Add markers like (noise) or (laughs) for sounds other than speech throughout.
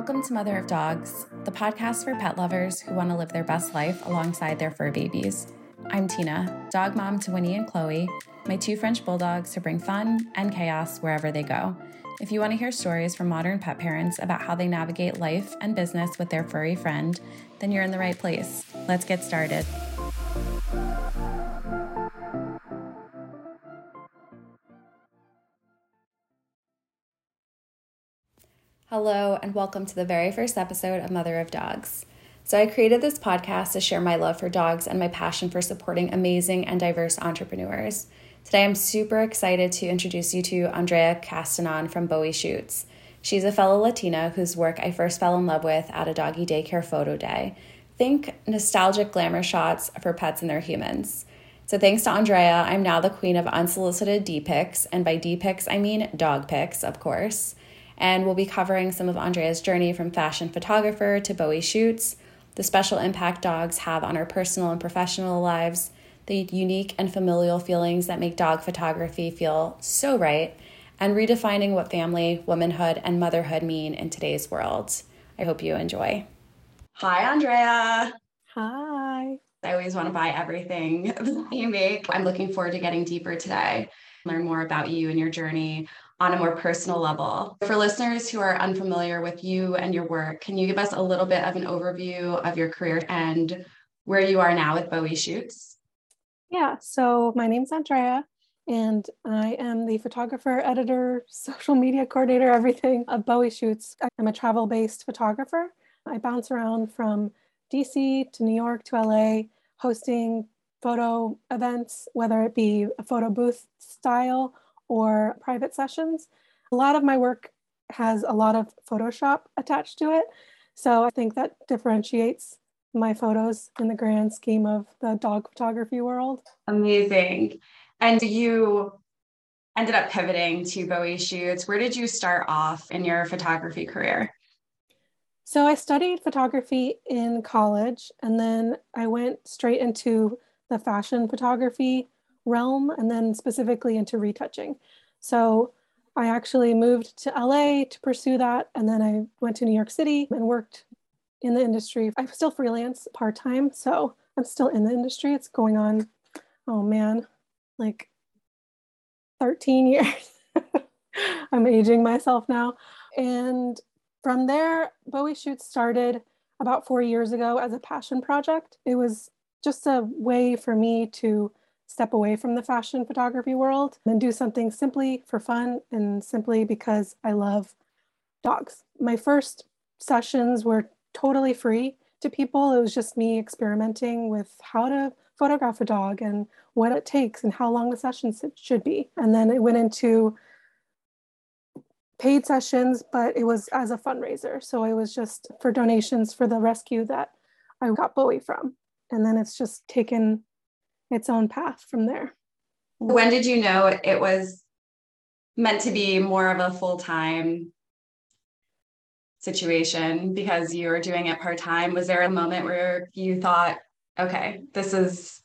Welcome to Mother of Dogs, the podcast for pet lovers who want to live their best life alongside their fur babies. I'm Tina, dog mom to Winnie and Chloe, my two French bulldogs who bring fun and chaos wherever they go. If you want to hear stories from modern pet parents about how they navigate life and business with their furry friend, then you're in the right place. Let's get started. Hello, and welcome to the very first episode of Mother of Dogs. So, I created this podcast to share my love for dogs and my passion for supporting amazing and diverse entrepreneurs. Today, I'm super excited to introduce you to Andrea Castanon from Bowie Shoots. She's a fellow Latina whose work I first fell in love with at a doggy daycare photo day. Think nostalgic glamour shots for pets and their humans. So, thanks to Andrea, I'm now the queen of unsolicited D pics, and by D pics, I mean dog pics, of course and we'll be covering some of Andrea's journey from fashion photographer to Bowie shoots, the special impact dogs have on our personal and professional lives, the unique and familial feelings that make dog photography feel so right, and redefining what family, womanhood, and motherhood mean in today's world. I hope you enjoy. Hi, Andrea. Hi. I always want to buy everything (laughs) you make. I'm looking forward to getting deeper today, learn more about you and your journey on a more personal level. For listeners who are unfamiliar with you and your work, can you give us a little bit of an overview of your career and where you are now with Bowie Shoots? Yeah, so my name's Andrea, and I am the photographer, editor, (laughs) social media coordinator, everything of Bowie Shoots. I'm a travel based photographer. I bounce around from DC to New York to LA, hosting photo events, whether it be a photo booth style or private sessions. A lot of my work has a lot of Photoshop attached to it. So I think that differentiates my photos in the grand scheme of the dog photography world. Amazing. And you ended up pivoting to Bowie shoots. Where did you start off in your photography career? So I studied photography in college and then I went straight into the fashion photography realm and then specifically into retouching. So I actually moved to LA to pursue that. And then I went to New York City and worked in the industry. I'm still freelance part time. So I'm still in the industry. It's going on, oh man, like 13 (laughs) years. I'm aging myself now. And from there, Bowie Shoots started about four years ago as a passion project. It was just a way for me to step away from the fashion photography world and do something simply for fun and simply because I love dogs. My first sessions were totally free to people. It was just me experimenting with how to photograph a dog and what it takes and how long the sessions should be. And then it went into paid sessions, but it was as a fundraiser. So it was just for donations for the rescue that I got Bowie from. And then it's just taken its own path from there. When did you know it was meant to be more of a full time situation because you were doing it part time? Was there a moment where you thought, okay, this is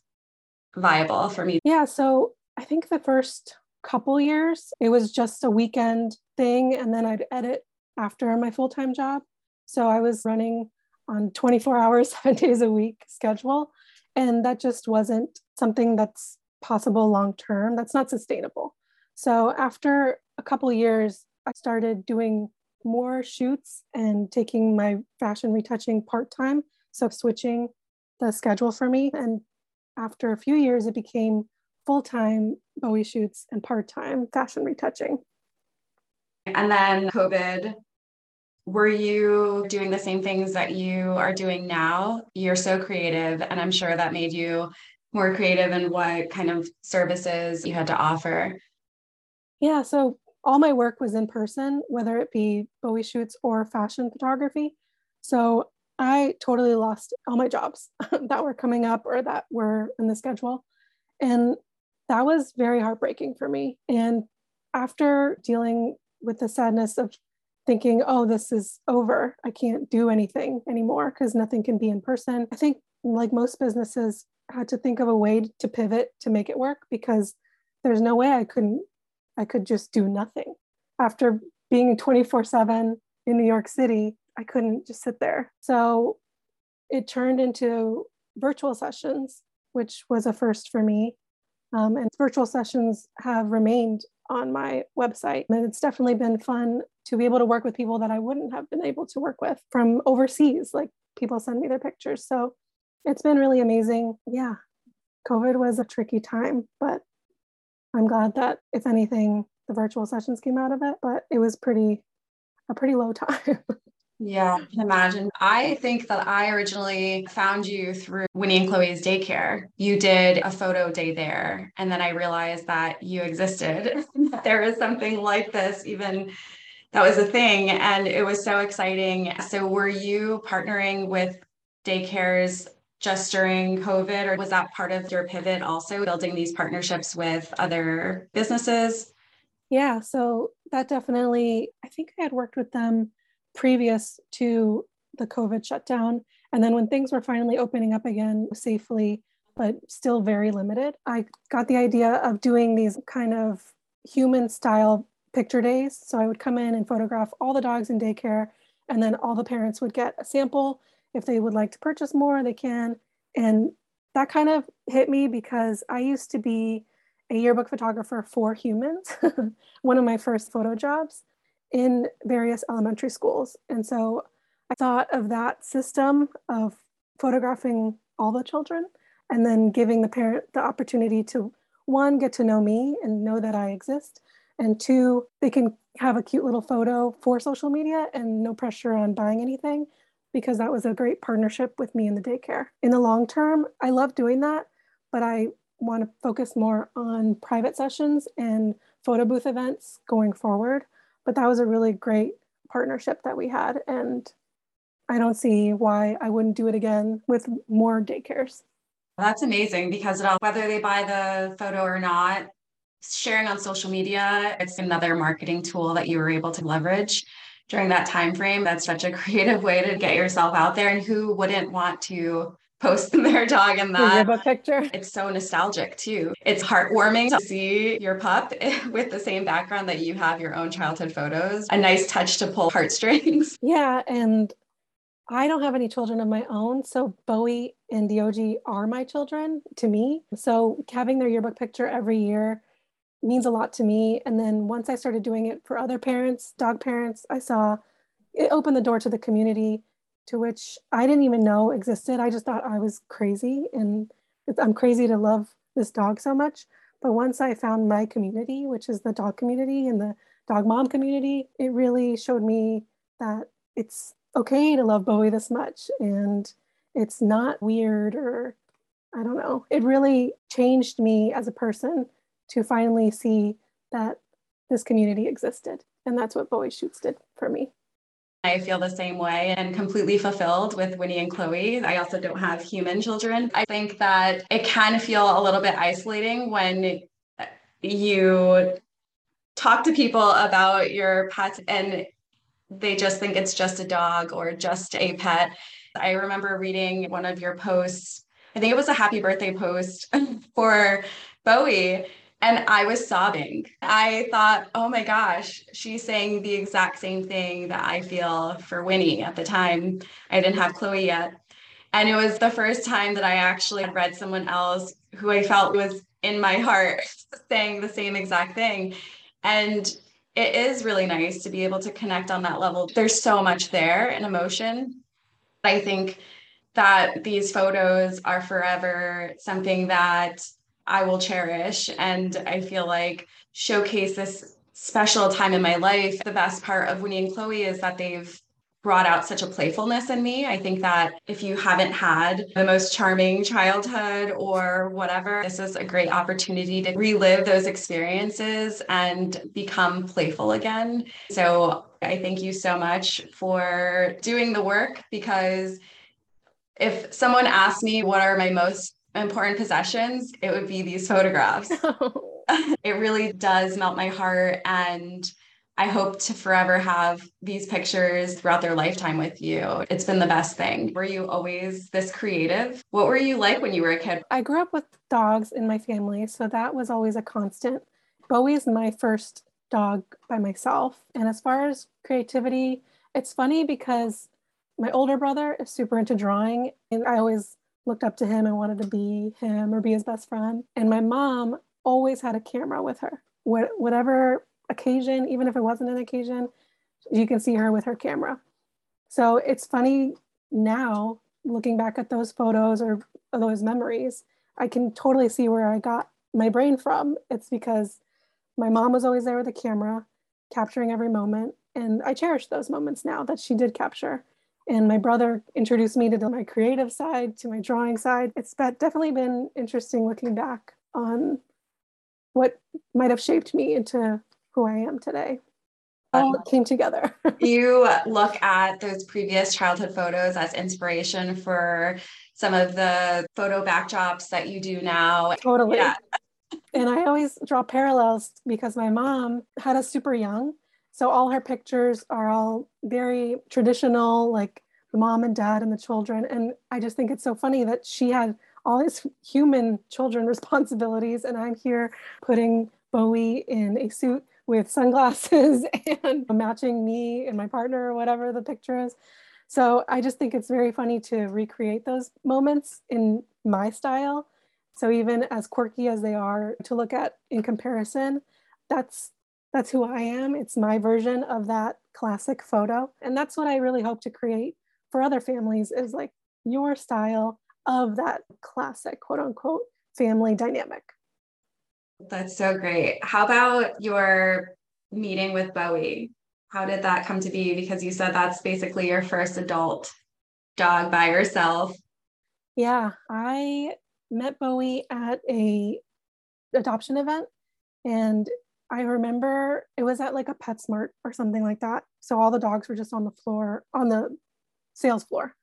viable for me? Yeah. So I think the first couple years, it was just a weekend thing. And then I'd edit after my full time job. So I was running on 24 hours, (laughs) seven days a week schedule. And that just wasn't something that's possible long term. That's not sustainable. So after a couple years, I started doing more shoots and taking my fashion retouching part time. So switching the schedule for me. And after a few years, it became full time Bowie shoots and part time fashion retouching. And then COVID were you doing the same things that you are doing now? You're so creative, and I'm sure that made you more creative in what kind of services you had to offer. Yeah, so all my work was in person, whether it be Bowie shoots or fashion photography. So I totally lost all my jobs (laughs) that were coming up or that were in the schedule. And that was very heartbreaking for me. And after dealing with the sadness of thinking, oh, this is over. I can't do anything anymore because nothing can be in person. I think, like most businesses, had to think of a way to pivot to make it work because there's no way I couldn't, I could just do nothing. After being 24 7 in New York City, I couldn't just sit there. So it turned into virtual sessions, which was a first for me. Um, and virtual sessions have remained on my website. And it's definitely been fun to be able to work with people that I wouldn't have been able to work with from overseas. Like people send me their pictures. So it's been really amazing. Yeah, COVID was a tricky time, but I'm glad that if anything, the virtual sessions came out of it, but it was pretty a pretty low (laughs) time. Yeah, I can imagine. I think that I originally found you through Winnie and Chloe's daycare. You did a photo day there, and then I realized that you existed. (laughs) there is something like this, even that was a thing, and it was so exciting. So, were you partnering with daycares just during COVID, or was that part of your pivot also, building these partnerships with other businesses? Yeah, so that definitely, I think I had worked with them previous to the COVID shutdown. And then when things were finally opening up again safely, but still very limited, I got the idea of doing these kind of human style picture days. So I would come in and photograph all the dogs in daycare, and then all the parents would get a sample. If they would like to purchase more, they can. And that kind of hit me because I used to be a yearbook photographer for humans, (laughs) one of my first photo jobs in various elementary schools. And so I thought of that system of photographing all the children and then giving the parent the opportunity to one, get to know me and know that I exist, and two, they can have a cute little photo for social media and no pressure on buying anything because that was a great partnership with me in the daycare. In the long term, I love doing that, but I want to focus more on private sessions and photo booth events going forward. But that was a really great partnership that we had. And I don't see why I wouldn't do it again with more daycares. That's amazing because whether they buy the photo or not, sharing on social media, it's another marketing tool that you were able to leverage during that time frame. That's such a (laughs) creative way to get yourself out there. And who wouldn't want to post (laughs) their dog in that yearbook picture. It's so nostalgic too. It's heartwarming to see your pup (laughs) with the same background that you have your own childhood photos. A nice touch to pull heartstrings. Yeah, and I don't have any children of my own, so Bowie and Diogi are my children to me. So having their yearbook picture every year means a lot to me. And then once I started doing it for other parents, dog parents, I saw it opened the door to the community to which I didn't even know existed. I just thought I was crazy and I'm crazy to love this dog so much. But once I found my community, which is the dog community and the dog mom community, it really showed me that it's okay to love Bowie this much and it's not weird or I don't know. It really changed me as a person to finally see that this community existed. And that's what Bowie Shoots did for me. I feel the same way and completely fulfilled with Winnie and Chloe. I also don't have human children. I think that it can feel a little bit isolating when you talk to people about your pets and they just think it's just a dog or just a pet. I remember reading one of your posts. I think it was a happy birthday post (laughs) for Bowie and I was sobbing. I thought, oh my gosh, she's saying the exact same thing that I feel for Winnie at the time. I didn't have Chloe yet. And it was the first time that I actually read someone else who I felt was in my heart (laughs) saying the same exact thing. And it is really nice to be able to connect on that level. There's so much there in emotion. I think that these photos are forever something that I will cherish. And I feel like showcase this special time in my life. The best part of Winnie and Chloe is that they've brought out such a playfulness in me. I think that if you haven't had the most charming childhood or whatever, this is a great opportunity to relive those experiences and become playful again. So I thank you so much for doing the work because if someone asked me what are my most important possessions, it would be these photographs. (laughs) Oh. (laughs) it really does melt my heart. And I hope to forever have these pictures throughout their lifetime with you. It's been the best thing. Were you always this creative? What were you like when you were a kid? I grew up with dogs in my family, so that was always a constant. Bowie's my first dog by myself. And as far as creativity It's funny because my older brother is super into drawing, and I always looked up to him and wanted to be him or be his best friend. And my mom always had a camera with her. whatever occasion, even if it wasn't an occasion, you can see her with her camera. So it's funny now looking back at those photos or those memories, I can totally see where I got my brain from. It's because my mom was always there with a the camera, capturing every moment. And I cherish those moments now that she did capture. And my brother introduced me to my creative side, to my drawing side. It's definitely been interesting looking back on what might have shaped me into who I am today. All came together. (laughs) you look at those previous childhood photos as inspiration for some of the photo backdrops that you do now. Totally. Yeah. and I always draw parallels because my mom had us super young so all her pictures are all very traditional, like the mom and dad and the children. And I just think it's so funny that she had all these human children (laughs) responsibilities, and I'm here putting Bowie in a suit with sunglasses (laughs) and matching me and my partner or whatever the picture is. So I just think it's very funny to recreate those moments in my style. So even as quirky as they are to look at in comparison, that's that's who I am. It's my version of that classic photo. And that's what I really hope to create for other families is like your style of that classic quote unquote family dynamic. That's so great. How about your meeting with Bowie? How did that come to be? Because you said that's basically your first adult dog by yourself. Yeah, I met Bowie at a adoption event and I remember it was at like a PetSmart or something like that. So all the dogs were just on the floor, on the sales floor.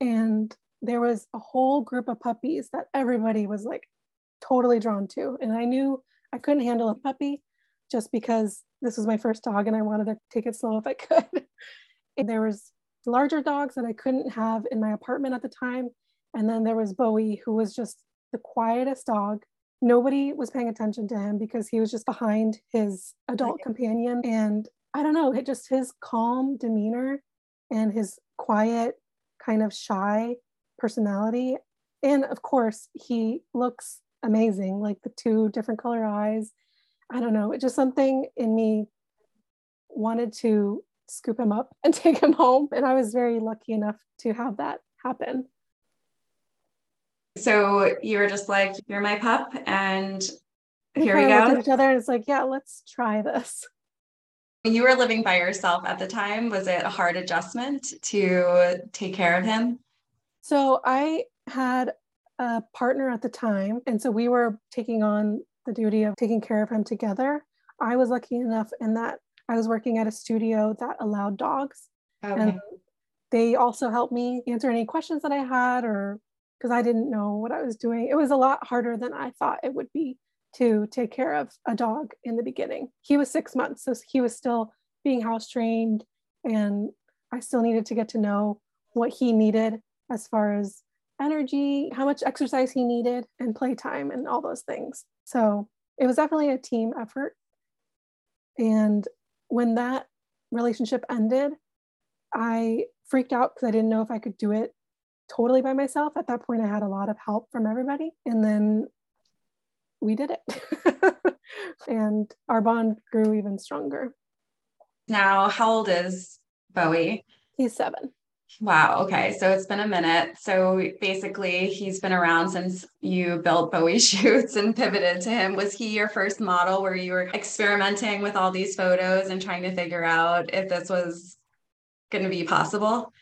And there was a whole group of puppies that everybody was like totally drawn to. And I knew I couldn't handle a puppy just because this was my first dog and I wanted to take it slow if I (laughs) could. and there was larger dogs that I couldn't have in my apartment at the time. And then there was Bowie, who was just the quietest dog nobody was paying attention to him because he was just behind his adult companion. And I don't know, it just his calm demeanor and his quiet, kind of shy personality. And of course, he looks amazing, like the two different color eyes. I don't know, it just something in me wanted to scoop him up (laughs) and take him home. And I was very lucky enough to have that happen. So you were just like, "You're my pup," and here we go. each other, and it's like, "Yeah, let's try this." You were living by yourself at the time. Was it a hard adjustment to take care of him? So I had a partner at the time, and so we were taking on the duty of taking care of him together. I was lucky enough in that I was working at a studio that allowed dogs. Okay. And they also helped me answer any questions that I had or because I didn't know what I was doing. It was a lot harder than I thought it would be to take care of a dog in the beginning. He was six months, so he was still being house trained, and I still needed to get to know what he needed as far as energy, how much exercise he needed, and playtime, and all those things. So it was definitely a team effort. And when that relationship ended, I freaked out because I didn't know if I could do it totally by myself. At that point, I had a lot of help from everybody. And then we did it. (laughs) and our bond grew even stronger. Now, how old is Bowie? He's seven. Wow. Okay. So it's been a minute. So basically, he's been around since you built Bowie (laughs) shoots and pivoted to him. Was he your first model where you were experimenting with all these photos and trying to figure out if this was going to be possible?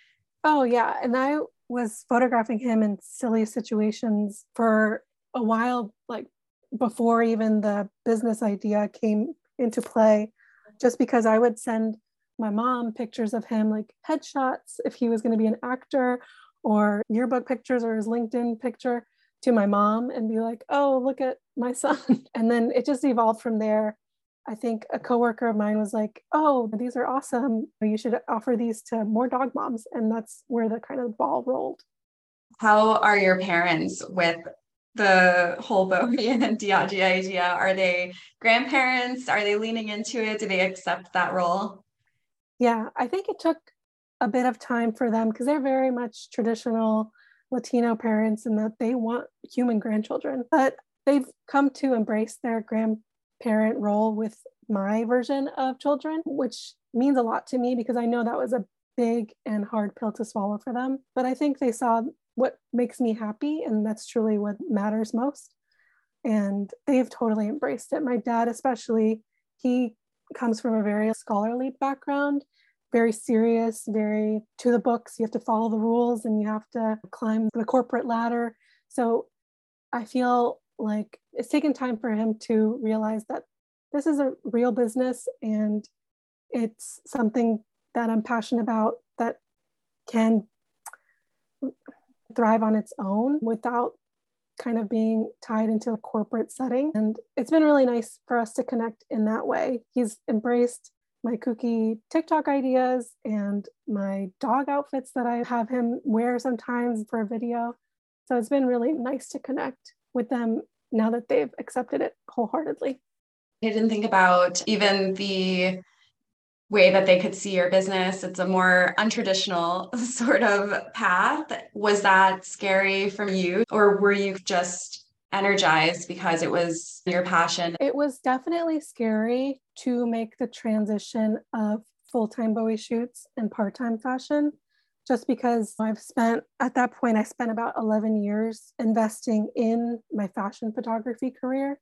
Oh, yeah. And I was photographing him in silly situations for a while, like before even the business idea came into play, just because I would send my mom pictures of him, like headshots if he was going to be an actor, or yearbook pictures or his LinkedIn picture to my mom and be like, oh, look at my son. (laughs) And then it just evolved from there I think a coworker of mine was like, "Oh, these are awesome. You should offer these to more dog moms." And that's where the kind of ball rolled. How are your parents with the whole Bowie and Diagi idea? Are they grandparents? Are they leaning into it? Do they accept that role? Yeah, I think it took a bit of time for them because they're very much traditional Latino parents and that they want human grandchildren. But they've come to embrace their grandparent role with my version of children, which means a lot to me because I know that was a big and hard pill to swallow for them. But I think they saw what makes me happy, and that's truly what matters most. And they've totally embraced it. My dad, especially, he comes from a very scholarly background, very serious, very to the books. You have to follow the rules and you have to climb the corporate ladder. So I feel like it's taken time for him to realize that this is a real business and it's something that I'm passionate about that can thrive on its own without kind of being tied into a corporate setting. And it's been really nice for us to connect in that way. He's embraced my kooky TikTok ideas and my dog outfits that I have him wear sometimes for a video. So it's been really nice to connect with them now that they've accepted it wholeheartedly. I didn't think about even the way that they could see your business. It's a more untraditional (laughs) sort of path. Was that scary for you, or were you just energized because it was your passion? It was definitely scary to make the transition of full time Bowie shoots and part time fashion. Just because I've spent, at that point, I spent about 11 years investing in my fashion photography career.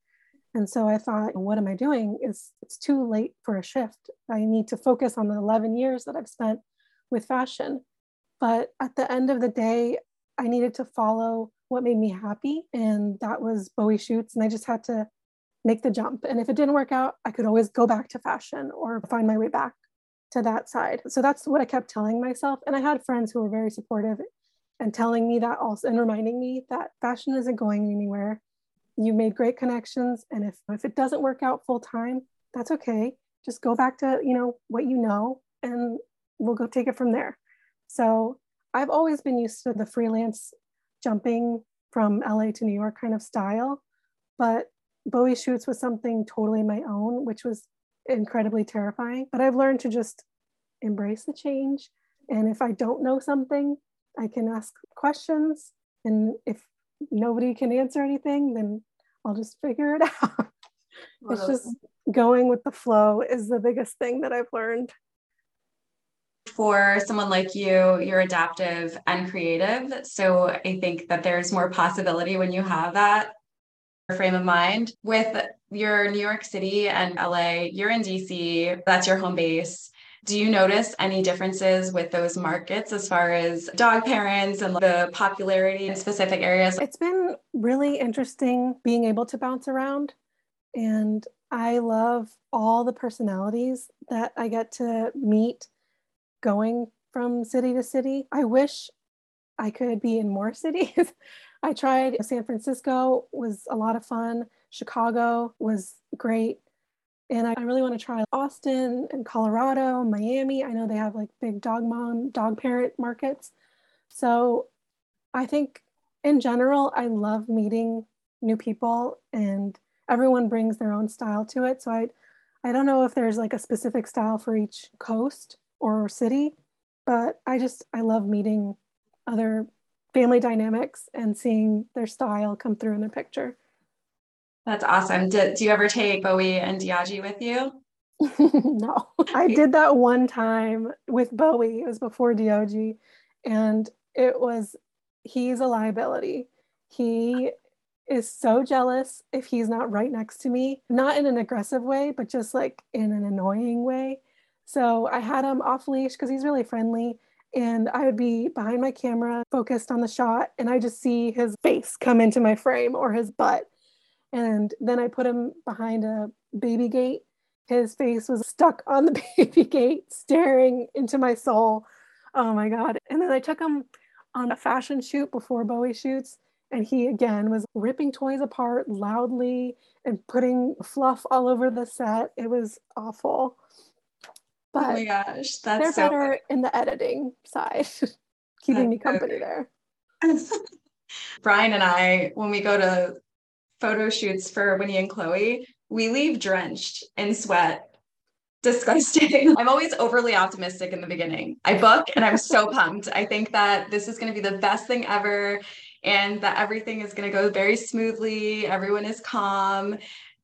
And so I thought, what am I doing? It's, it's too late for a shift. I need to focus on the 11 years that I've spent with fashion. But at the end of the day, I needed to follow what made me happy. And that was Bowie shoots. And I just had to make the jump. And if it didn't work out, I could always go back to fashion or find my way back to that side. So that's what I kept telling myself. And I had friends who were very supportive and telling me that also and reminding me that fashion isn't going anywhere. You made great connections. And if if it doesn't work out full time that's okay. Just go back to you know what you know and we'll go take it from there. So i've always been used to the freelance jumping from la to new york kind of style but bowie shoots was something totally my own which was incredibly terrifying. But i've learned to just embrace the change and if i don't know something i can ask questions and if nobody can answer anything, then I'll just figure it (laughs) out. it's just going with the flow is the biggest thing that I've learned. For someone like you, you're adaptive and creative. So I think that there's more possibility when you have that frame of mind. With your New York City and LA, you're in DC, that's your home base. Do you notice any differences with those markets as far as dog parents and the popularity in specific areas? It's been really interesting being able to bounce around. And I love all the personalities that I get to meet going from city to city. I wish I could be in more (laughs) cities. I tried San Francisco was a lot of fun. Chicago was great. And I really want to try Austin and Colorado, Miami. I know they have like big dog mom, dog parent markets. So I think in general, I love meeting new people and everyone brings their own style to it. So I, I don't know if there's like a specific style for each coast or city, but I just, I love meeting other family dynamics and seeing their style come through in the picture. That's awesome. Do, do you ever take Bowie and Diagi with you? (laughs) no, I did that one time with Bowie. It was before Diagi, and it was he's a liability. He is so jealous if he's not right next to me, not in an aggressive way, but just like in an annoying way. So I had him off leash because he's really friendly. And I would be behind my camera, focused on the shot, and I just see his face come into my frame or his butt. And then I put him behind a baby gate. His face was stuck on the (laughs) baby gate, staring into my soul. Oh my God. And then I took him on a fashion shoot before Bowie shoots. And he again was ripping toys apart loudly and putting fluff all over the set. It was awful. But oh my gosh, that's they're so better good. in the editing side, (laughs) keeping that's me company there. (laughs) Brian and I, when we go to photo shoots for Winnie and Chloe, we leave drenched in sweat disgusting. I'm always overly optimistic in the beginning. I book and I'm so pumped. I think that this is going to be the best thing ever and that everything is going to go very smoothly. Everyone is calm.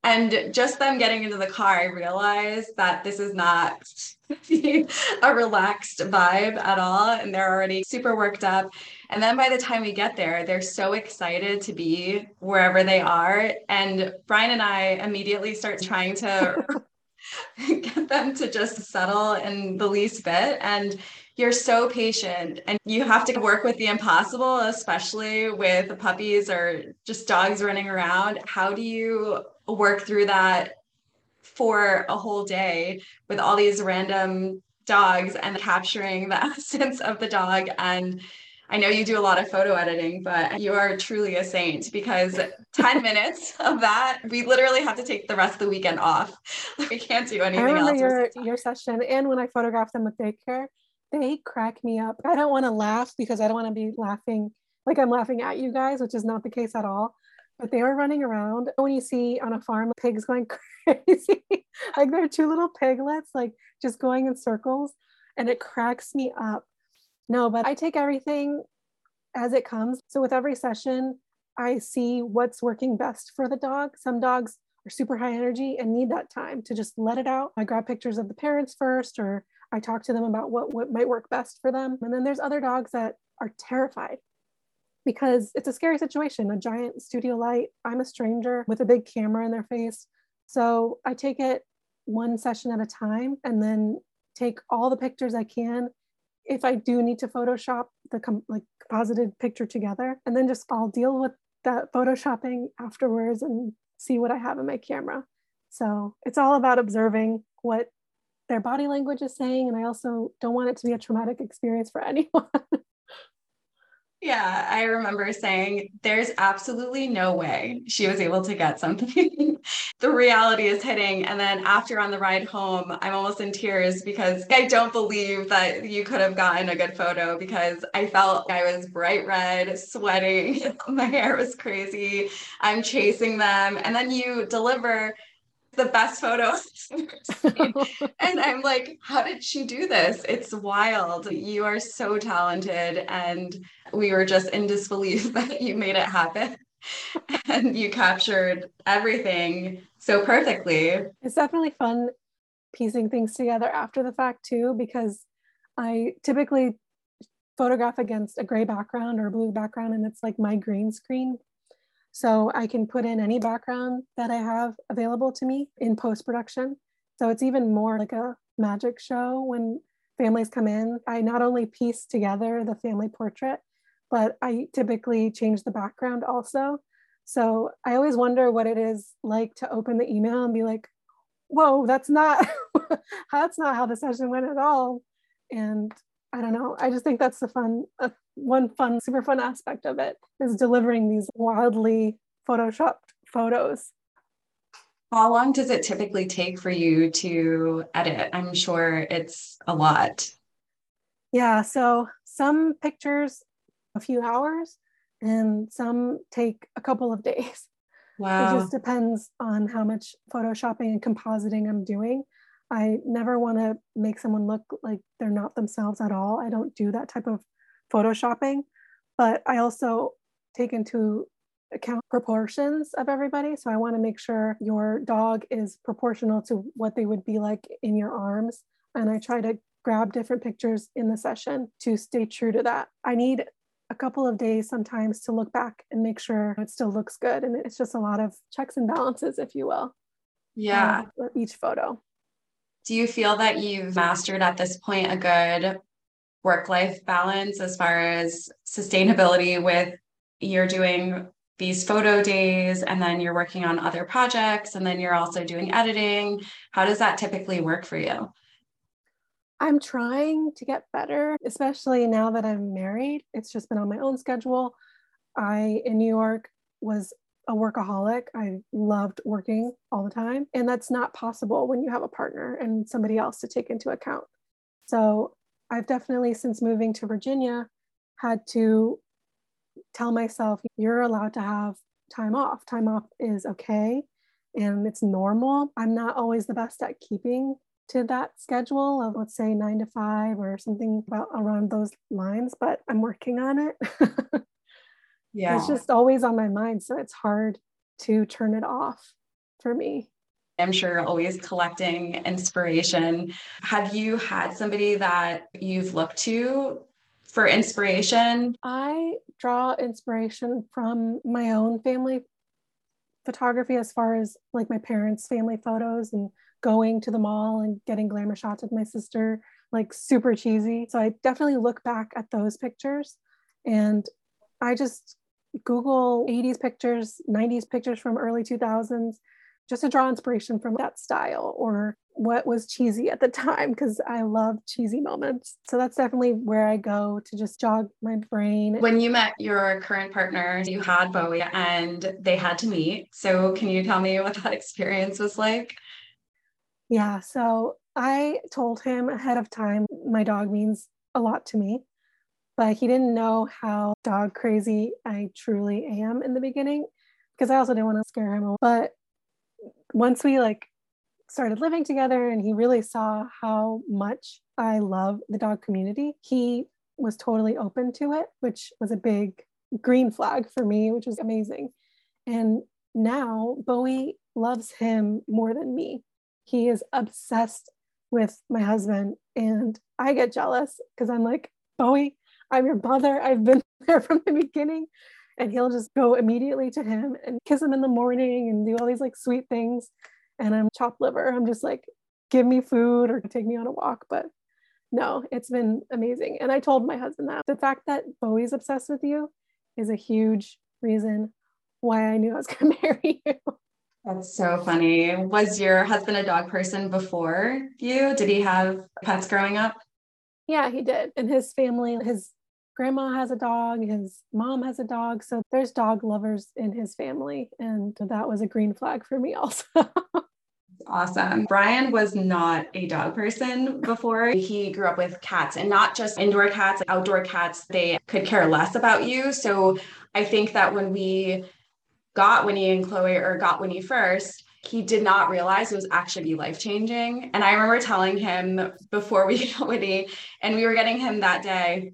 And just them getting into the car, I realized that this is not (laughs) a relaxed vibe at all. And they're already super worked up. And then by the time we get there, they're so excited to be wherever they are. And Brian and I immediately start trying to (laughs) get them to just settle in the least bit. And you're so patient and you have to work with the impossible, especially with puppies or just dogs running around. How do you work through that for a whole day with all these random dogs and capturing the (laughs) essence of the dog and I know you do a lot of photo editing, but you are truly a saint because 10 minutes of that, we literally have to take the rest of the weekend off. (laughs) We can't do anything I remember else. Your, your session and when I photograph them with daycare, they crack me up. I don't want to laugh because I don't want to be laughing like I'm laughing at you guys, which is not the case at all. But they were running around. When you see on a farm pigs going (laughs) crazy, like they're two little piglets, like just going in circles, and it cracks me up. No, but I take everything as it comes. So with every session, I see what's working best for the dog. Some dogs are super high energy and need that time to just let it out. I grab pictures of the parents first, or I talk to them about what, what might work best for them. And then there's other dogs that are terrified because it's a scary situation a giant studio light. I'm a stranger with a big camera in their face. So I take it one session at a time and then take all the pictures I can. If I do need to Photoshop the com- like composited picture together, and then just I'll deal with that photoshopping afterwards and see what I have in my camera. So it's all about observing what their body language is saying. And I also don't want it to be a traumatic experience for (laughs) anyone. Yeah, I remember saying there's absolutely no way she was able to get something. (laughs) the reality is hitting. And then after on the ride home, I'm almost in tears because I don't believe that you could have gotten a good photo because I felt I was bright red, sweating, (laughs) my hair was crazy. I'm chasing them. And then you deliver the best photos (laughs) and I'm like, how did she do this? It's wild. You are so talented. And we were just in disbelief (laughs) that you made it happen. and you captured everything so perfectly. It's definitely fun piecing things together after the fact, too, because I typically photograph against a gray background or a blue background, and it's like my green screen so I can put in any background that I have available to me in post production. So it's even more like a magic show when families come in. I not only piece together the family portrait, but I typically change the background also. So I always wonder what it is like to open the email and be like, whoa, that's not (laughs) that's not how the session went at all. And I don't know. I just think that's the fun, uh, one fun, super fun aspect of it is delivering these wildly photoshopped photos. How long does it typically take for you to edit? I'm sure it's a lot. Yeah. So some pictures, a few hours, and some take a couple of (laughs) days. Wow. It just depends on how much photoshopping and compositing I'm doing. I never want to make someone look like they're not themselves at all. I don't do that type of photoshopping, but I also take into account proportions of everybody. So I want to make sure your dog is proportional to what they would be like in your arms. And I try to grab different pictures in the session to stay true to that. I need a couple of days sometimes to look back and make sure it still looks good. And it's just a lot of checks and balances, if you will. Yeah. Uh, each photo do you feel that you've mastered at this point a good work life balance as far as sustainability with you're doing these photo days and then you're working on other projects and then you're also doing editing? How does that typically work for you? I'm trying to get better especially now that i'm married. It's just been on my own schedule. I in new york was a workaholic. I loved working all the time. And that's not possible when you have a partner and somebody else to take into account. So I've definitely, since moving to Virginia, had to tell myself, you're allowed to have time off. Time off is okay and it's normal. I'm not always the best at keeping to that schedule of let's say nine to five or something about around those lines, but I'm working on it. (laughs) yeah. It's just always on my mind. So it's hard to turn it off for me. I'm sure always collecting inspiration. Have you had somebody that you've looked to for inspiration? I draw inspiration from my own family photography as far as like my parents' family photos and going to the mall and getting glamour shots with my sister, like super cheesy. So I definitely look back at those pictures and I just Google 80s pictures, 90s pictures from early 2000s just to draw inspiration from that style or what was cheesy at the time because I love cheesy moments. So that's definitely where I go to just jog my brain. When you met your current partner, you had Bowie and they had to meet. So can you tell me what that experience was like? Yeah, so I told him ahead of time my dog means a lot to me, but he didn't know how dog crazy I truly am in the beginning because I also didn't want to scare him. But once we like started living together and he really saw how much I love the dog community, he was totally open to it, which was a big green flag for me, which was amazing. And now Bowie loves him more than me. He is obsessed with my husband, and I get jealous because I'm like, Bowie, I'm your mother. I've been (laughs) there from the beginning. And he'll just go immediately to him and kiss him in the morning and do all these like sweet things. And i'm chopped liver. I'm just like give me food or take me on a walk. But no it's been amazing. And i told my husband that. The fact that bowie's obsessed with you is a huge reason why i knew i was (laughs) going to marry you. That's so funny. Was your husband a dog person before you? Did he have pets growing up? Yeah he did. And his family his grandma has a dog, his mom has a dog. So there's dog lovers in his family. And that was a green flag for me (laughs) also. Awesome. Brian was not a dog person before. He grew up with cats and not just indoor cats, outdoor cats. They could care less about you. So I think that when we got Winnie and Chloe or got Winnie first, he did not realize it was actually life changing. And I remember telling him before we (laughs) got Winnie, and we were getting him that day,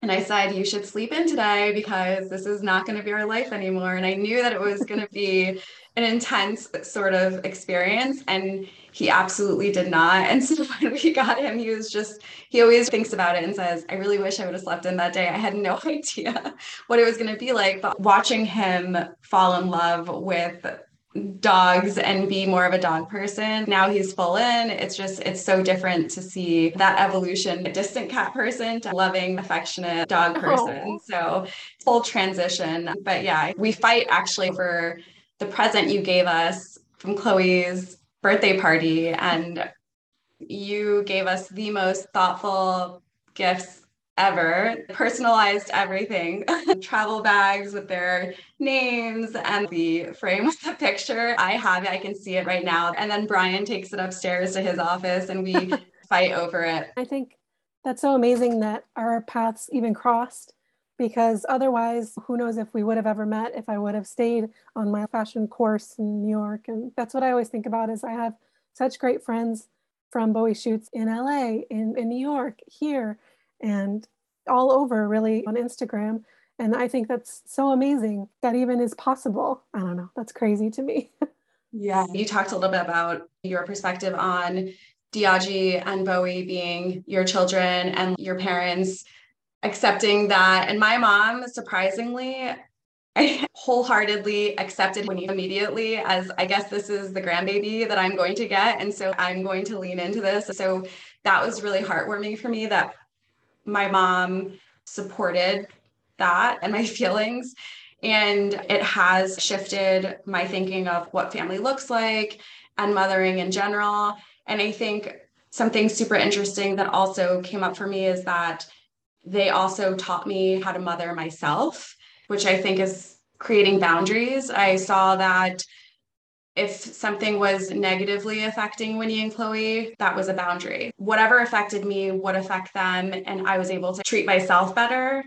and I said, You should sleep in today because this is not going to be our life anymore. And I knew that it was going to be an intense sort of experience. And he absolutely did not. And so (laughs) when we got him, he was just, he always thinks about it and says, I really wish I would have slept in that day. I had no (laughs) idea what it was going to be like. But watching him fall in love with dogs and be more of a dog person. Now he's full in. It's just, it's so different to see that evolution, a distant cat person to loving, affectionate dog oh. person. Oh. So full transition. But yeah, we fight actually for the present you gave us from Chloe's birthday party. And you gave us the most thoughtful gifts ever, personalized everything, (laughs) travel bags with their names and the frame with the picture. I have it, I can see it right now. And then Brian takes it upstairs to his office and we (laughs) fight over it. I think that's so amazing that our paths even crossed because otherwise, who knows if we would have ever met if I would have stayed on my fashion course in New York. And that's what I always think about is I have such great friends from Bowie shoots in LA, in, in New York, here and all over really on Instagram. And I think that's so amazing that even is possible. I don't know. That's crazy to me. (laughs) yeah. You talked a little bit about your perspective on Diagi and Bowie being your children and your parents accepting that. And my mom, surprisingly, I (laughs) wholeheartedly accepted immediately as I guess this is the grandbaby that I'm going to get. And so I'm going to lean into this. So that was really heartwarming for me that my mom supported that and my (laughs) feelings. And it has shifted my thinking of what family looks like and mothering in general. And I think something super interesting that also came up for me is that they also taught me how to mother myself, which I think is creating boundaries. I saw that if something was negatively affecting Winnie and Chloe, that was a boundary. Whatever affected me would affect them. And I was able to treat myself better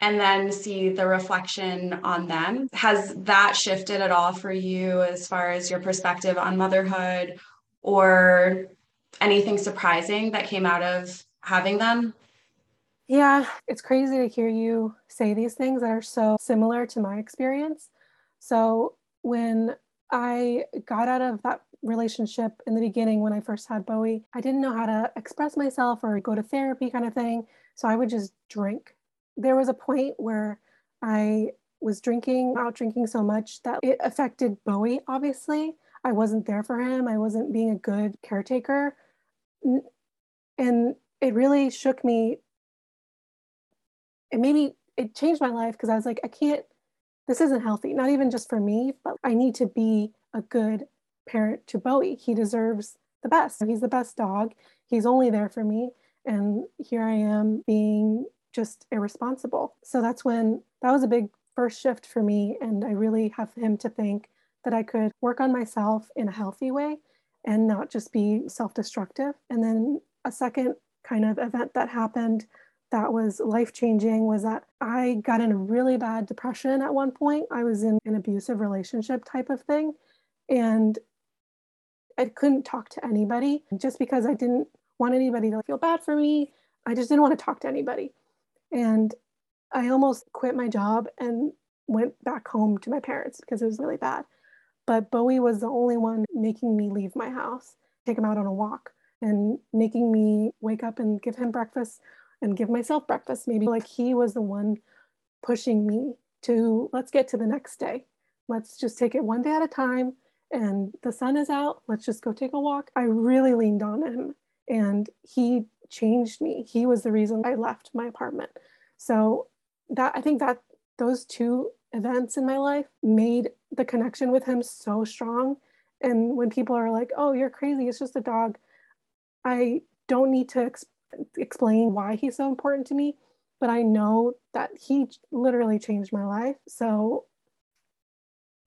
and then see the reflection on them. Has that shifted at all for you as far as your perspective on motherhood or anything surprising that came out of having them? Yeah, it's crazy to hear you say these things that are so similar to my experience. So, when I got out of that relationship in the beginning when I first had Bowie, I didn't know how to express myself or go to therapy kind of thing. So I would just drink. There was a point where I was drinking, out drinking so much that it affected Bowie, obviously. I wasn't there for him. I wasn't being a good caretaker. And it really shook me. It made me, it changed my life because I was like, I can't, this isn't healthy, not even just for me, but I need to be a good parent to Bowie. He deserves the best. He's the best dog. He's only there for me. And here I am being just irresponsible. So that's when that was a big first shift for me. And I really have him to thank that I could work on myself in a healthy way and not just be self destructive. And then a second kind of event that happened that was life changing was that I got in a really bad depression at one point. I was in an abusive relationship type of thing. And I couldn't talk to anybody just because I didn't want anybody to feel bad for me. I just didn't want to talk to anybody. And I almost quit my job and went back home to my parents because it was really bad. But Bowie was the only one making me leave my house, take him out on a walk, and making me wake up and give him breakfast and give myself breakfast. Maybe like he was the one pushing me to let's get to the next day. Let's just take it one day at a time and the sun is out. Let's just go take a walk. I really leaned on him and he changed me. He was the reason I left my apartment. So that I think that those two events in my life made the connection with him so strong. And when people are like, "Oh, you're crazy. It's just a dog." I don't need to ex- explain why he's so important to me, but I know that he literally changed my life. So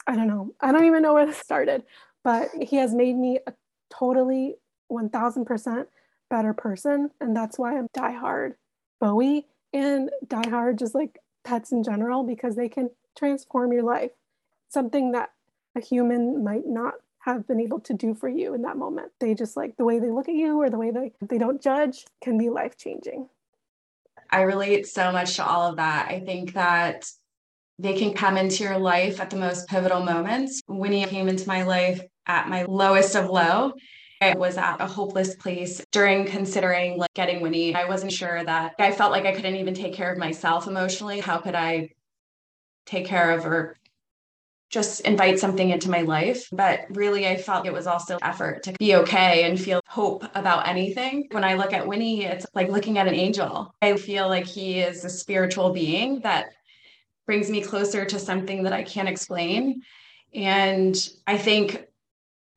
I don't know. I don't even know where this started, but he has made me a totally 1000% better person. And that's why I'm diehard Bowie and diehard just like pets in general because they can transform your life. Something that a human might not have been able to do for you in that moment. They just like the way they look at you or the way they they don't judge can be life changing. I relate so much to all of that. I think that they can come into your life at the most pivotal moments. Winnie came into my life at my lowest of low. I was at a hopeless place during considering like getting Winnie. I wasn't sure that I felt like I couldn't even take care of myself emotionally. How could I take care of or just invite something into my life. But really, I felt it was also effort to be okay and feel hope about anything. When I look at Winnie, it's like looking at an angel. I feel like he is a spiritual being that brings me closer to something that I can't explain. And I think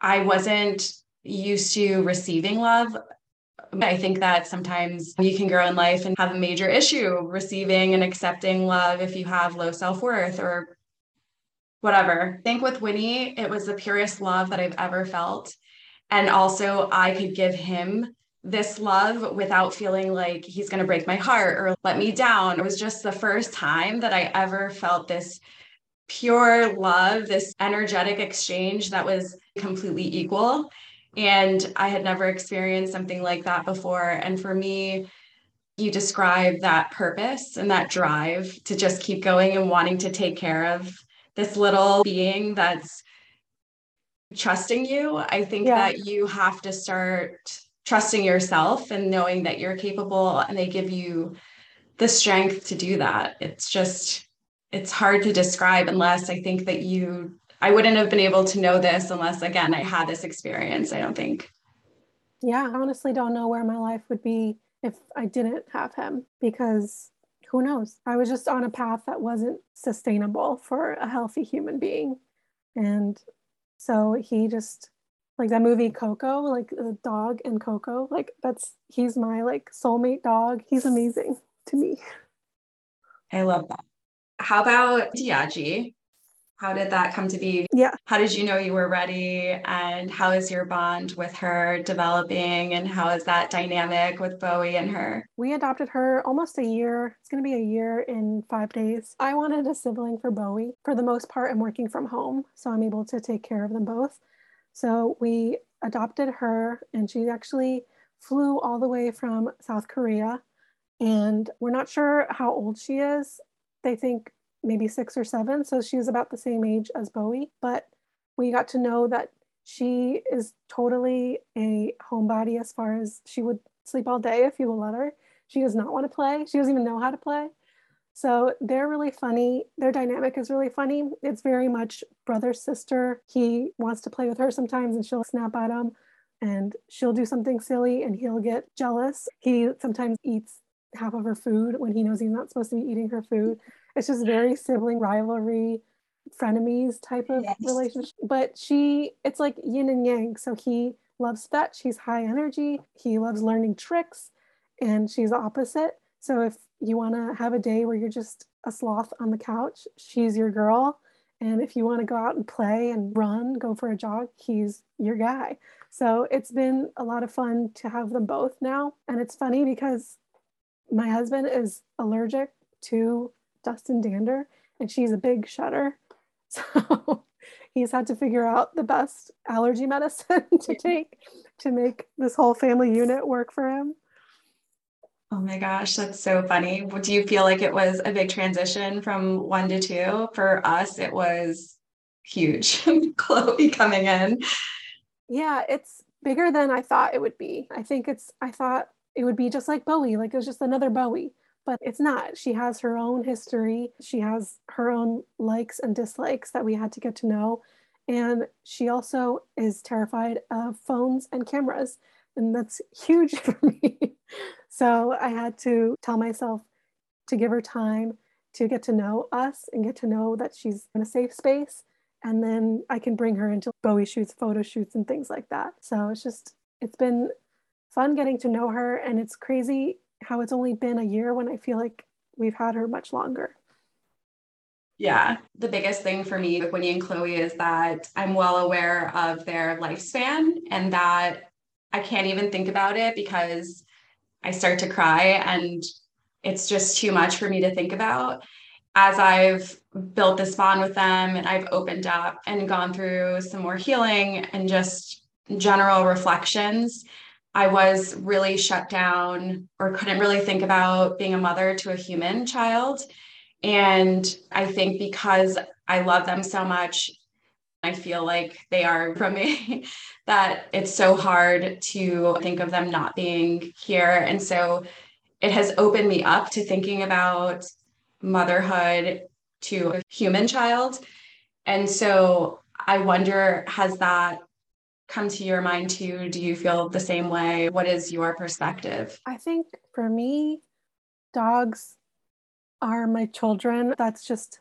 I wasn't used to receiving love. I think that sometimes you can grow in life and have a major issue receiving and accepting love if you have low self worth or whatever. Think with Winnie, it was the purest love that I've ever felt. And also, I could give him this love without feeling like he's going to break my heart or let me down. It was just the first time that I ever felt this pure love, this energetic exchange that was completely equal. And I had never experienced something like that before. And for me, you describe that purpose and that drive to just keep going and wanting to take care of this little being that's trusting you. I think yeah. that you have to start trusting yourself and knowing that you're capable and they give you the strength to do that. It's just, it's hard to describe unless I think that you, I wouldn't have been able to know this unless, again, I had this experience. I don't think. Yeah, I honestly don't know where my life would be if I didn't have him because who knows? I was just on a path that wasn't sustainable for a healthy human being. And so he just like that movie Coco, like the dog and Coco, like that's he's my like soulmate dog. He's amazing to me. I love that. How about Diagi? How did that come to be? Yeah. How did you know you were ready? And how is your bond with her developing? And how is that dynamic with Bowie and her? We adopted her almost a year. It's going to be a year in five days. I wanted a sibling for Bowie. For the most part, I'm working from home, so I'm able to take care of them both. So we adopted her, and she actually flew all the way from South Korea. And we're not sure how old she is. They think maybe six or seven. So she's about the same age as Bowie. But we got to know that she is totally a homebody as far as she would sleep all day if you will let her. She does not want to play. She doesn't even know how to play. So they're really funny. Their dynamic is really funny. It's very much brother sister. He wants to play with her sometimes and she'll snap at him and she'll do something silly and he'll get jealous. He sometimes eats half of her food when he knows he's not supposed to be eating her food. It's just very sibling rivalry, frenemies type of yes. relationship. But she, it's like yin and yang. So he loves fetch, he's high energy, he loves learning tricks, and she's opposite. So if you want to have a day where you're just a sloth on the couch, she's your girl. And if you want to go out and play and run, go for a jog, he's your guy. So it's been a lot of fun to have them both now. And it's funny because my husband is allergic to dust and dander, and she's a big shedder. (laughs) So he's had to figure out the best allergy medicine (laughs) to take to make this whole family unit work for him. Oh my gosh, that's so funny. Do you feel like it was a big transition from one to two? For us, it was huge. (laughs) Chloe coming in. Yeah, it's bigger than I thought it would be. I think it's, I thought it would be just like Bowie, like it was just another Bowie, but it's not. She has her own history, she has her own likes and dislikes that we had to get to know. And she also is terrified of phones and cameras. And that's (laughs) huge for me. So I had to tell myself to give her time to get to know us and get to know that she's in a safe space. And then I can bring her into Bowie shoots, photo shoots, and things like that. So it's just, it's been fun getting to know her. And it's crazy how it's only been a year when I feel like we've had her much longer. Yeah. The biggest thing for me with Winnie and Chloe is that I'm well aware of their lifespan and that I can't even think about it because I start to cry and it's just too much for me to think about. As I've built this bond with them and I've opened up and gone through some more healing and just general reflections, I was really shut down or couldn't really think about being a mother to a human child. And I think because I love them so much, I feel like they are (laughs) from me, that it's so hard to think of them not being here. And so it has opened me up to thinking about motherhood to a human child. And so I wonder, has that come to your mind too? Do you feel the same way? What is your perspective? I think for me, dogs are my children. That's just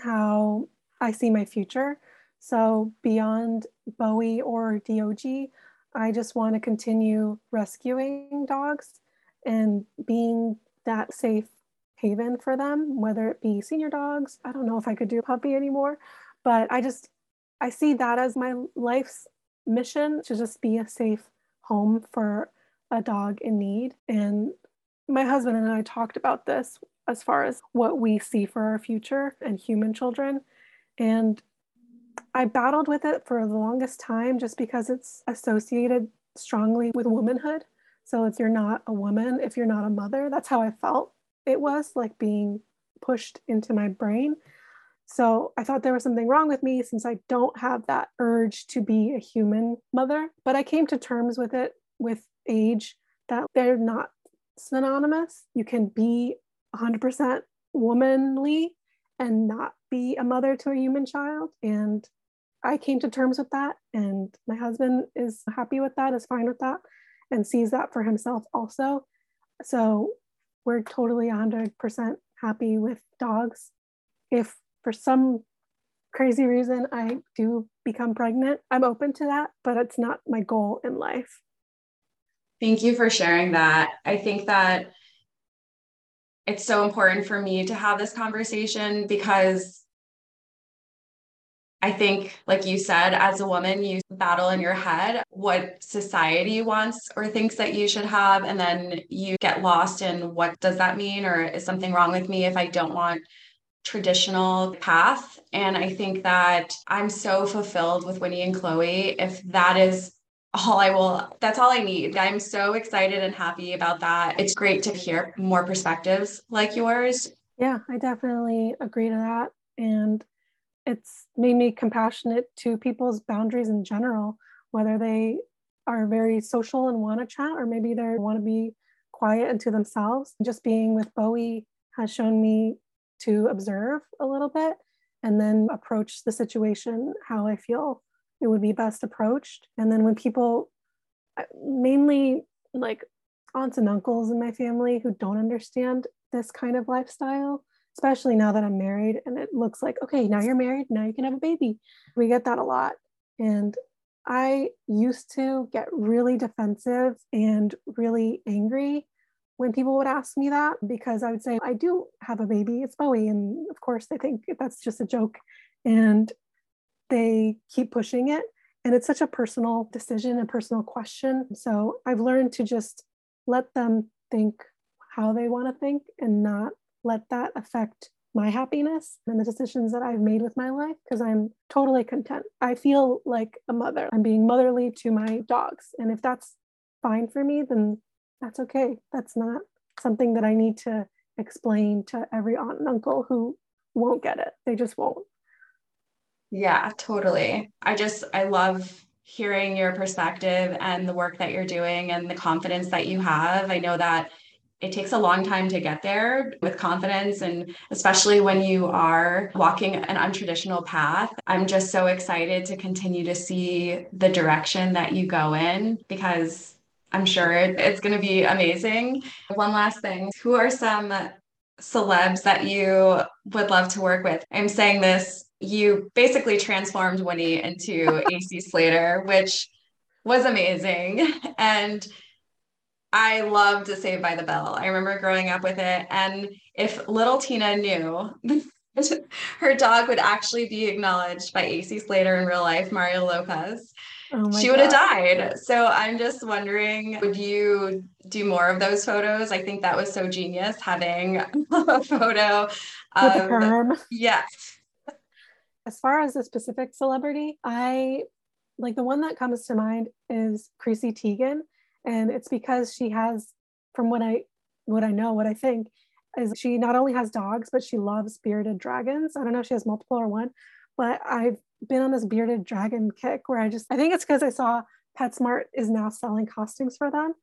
how I see my future. So beyond Bowie or DOG, I just want to continue rescuing dogs and being that safe haven for them, whether it be senior dogs. I don't know if I could do puppy anymore, but I just I see that as my life's mission to just be a safe home for a dog in need. And my husband and I talked about this as far as what we see for our future and human children. And I battled with it for the longest time just because it's associated strongly with womanhood. So if you're not a woman, if you're not a mother, that's how I felt it was like being pushed into my brain. So I thought there was something wrong with me since I don't have that urge to be a human mother. But I came to terms with it with age that they're not synonymous. You can be 100% womanly and not be a mother to a human child. And I came to terms with that. And my husband is happy with that, is fine with that, and sees that for himself also. So we're totally 100% happy with dogs. If for some crazy reason I do become pregnant, I'm open to that, but it's not my goal in life. Thank you for sharing that. I think that it's so important for me to have this conversation because I think, like you said, as a woman, you battle in your head what society wants or thinks that you should have. And then you get lost in what does that mean? Or is something wrong with me if I don't want traditional path. And I think that I'm so fulfilled with Winnie and Chloe. If that is all I will, that's all I need. I'm so excited and happy about that. It's great to hear more perspectives like yours. Yeah, I definitely agree to that. And it's made me compassionate to people's boundaries in general, whether they are very social and want to chat, or maybe they want to be quiet and to themselves. Just being with Bowie has shown me to observe a little bit and then approach the situation how I feel it would be best approached. And then when people, uh, mainly like aunts and uncles in my family who don't understand this kind of lifestyle, especially now that I'm married and it looks like, okay, now you're married, now you can have a baby. We get that a lot. And I used to get really defensive and really angry when people would ask me that because I would say, I do have a baby, it's Bowie. And of course, they think that's just a joke. And they keep pushing it. And it's such a personal decision, a personal question. So I've learned to just let them think how they want to think and not let that affect my happiness and the decisions that I've made with my life because I'm totally content. I feel like a mother. I'm being motherly to my dogs. And if that's fine for me, then that's okay. That's not something that I need to explain to every aunt and uncle who won't get it. They just won't. Yeah, totally. I just, I love hearing your perspective and the work that you're doing and the confidence that you have. I know that it takes a long time to get there with confidence and especially when you are walking an untraditional path i'm just so excited to continue to see the direction that you go in because i'm sure it's going to be amazing one last thing who are some celebs that you would love to work with i'm saying this you basically transformed winnie into (laughs) ac slater which was amazing and I loved Saved by the Bell. I remember growing up with it. And if little Tina knew (laughs) her dog would actually be acknowledged by AC Slater in real life, Mario Lopez, oh she would have died. So I'm just wondering, would you do more of those photos? I think that was so genius having (laughs) a photo of With perm. Yes. As far as a specific celebrity, I like the one that comes to mind is Chrissy Teigen and it's because she has from what i what i know what i think is she not only has dogs but she loves bearded dragons i don't know if she has multiple or one but i've been on this bearded dragon kick where i just i think it's because i saw petsmart is now selling costumes for them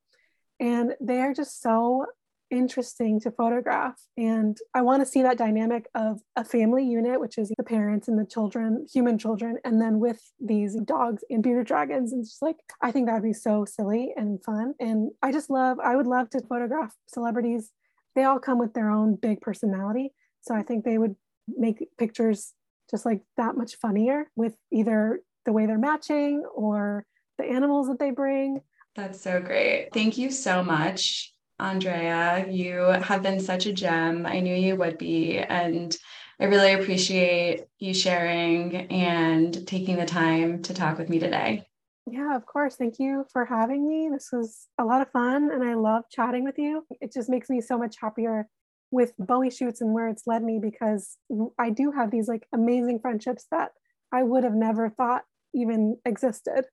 and they are just so interesting to photograph. And I want to see that dynamic of a family unit, which is the parents and the children, human children, and then with these dogs and bearded dragons. And just like, I think that would be so silly and fun. And I just love, I would love to photograph celebrities. They all come with their own big personality. So I think they would make pictures just like that much funnier with either the way they're matching or the animals that they bring. That's so great. Thank you so much Andrea. You have been such a gem. I knew you would be. And I really appreciate you sharing and taking the time to talk with me today. Yeah, of course. Thank you for having me. This was a lot of fun and I love chatting with you. It just makes me so much happier with Bowie shoots and where it's led me because I do have these like amazing friendships that I would have never thought even existed.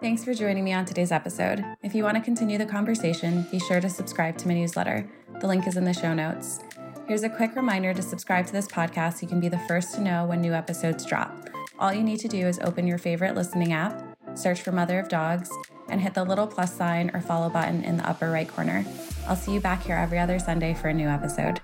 Thanks for joining me on today's episode. If you want to continue the conversation, be sure to subscribe to my newsletter. The link is in the show notes. Here's a quick reminder to subscribe to this podcast so you can be the first to know when new episodes drop. All you need to do is open your favorite listening app, search for Mother of Dogs, and hit the little plus sign or follow button in the upper right corner. I'll see you back here every other Sunday for a new episode.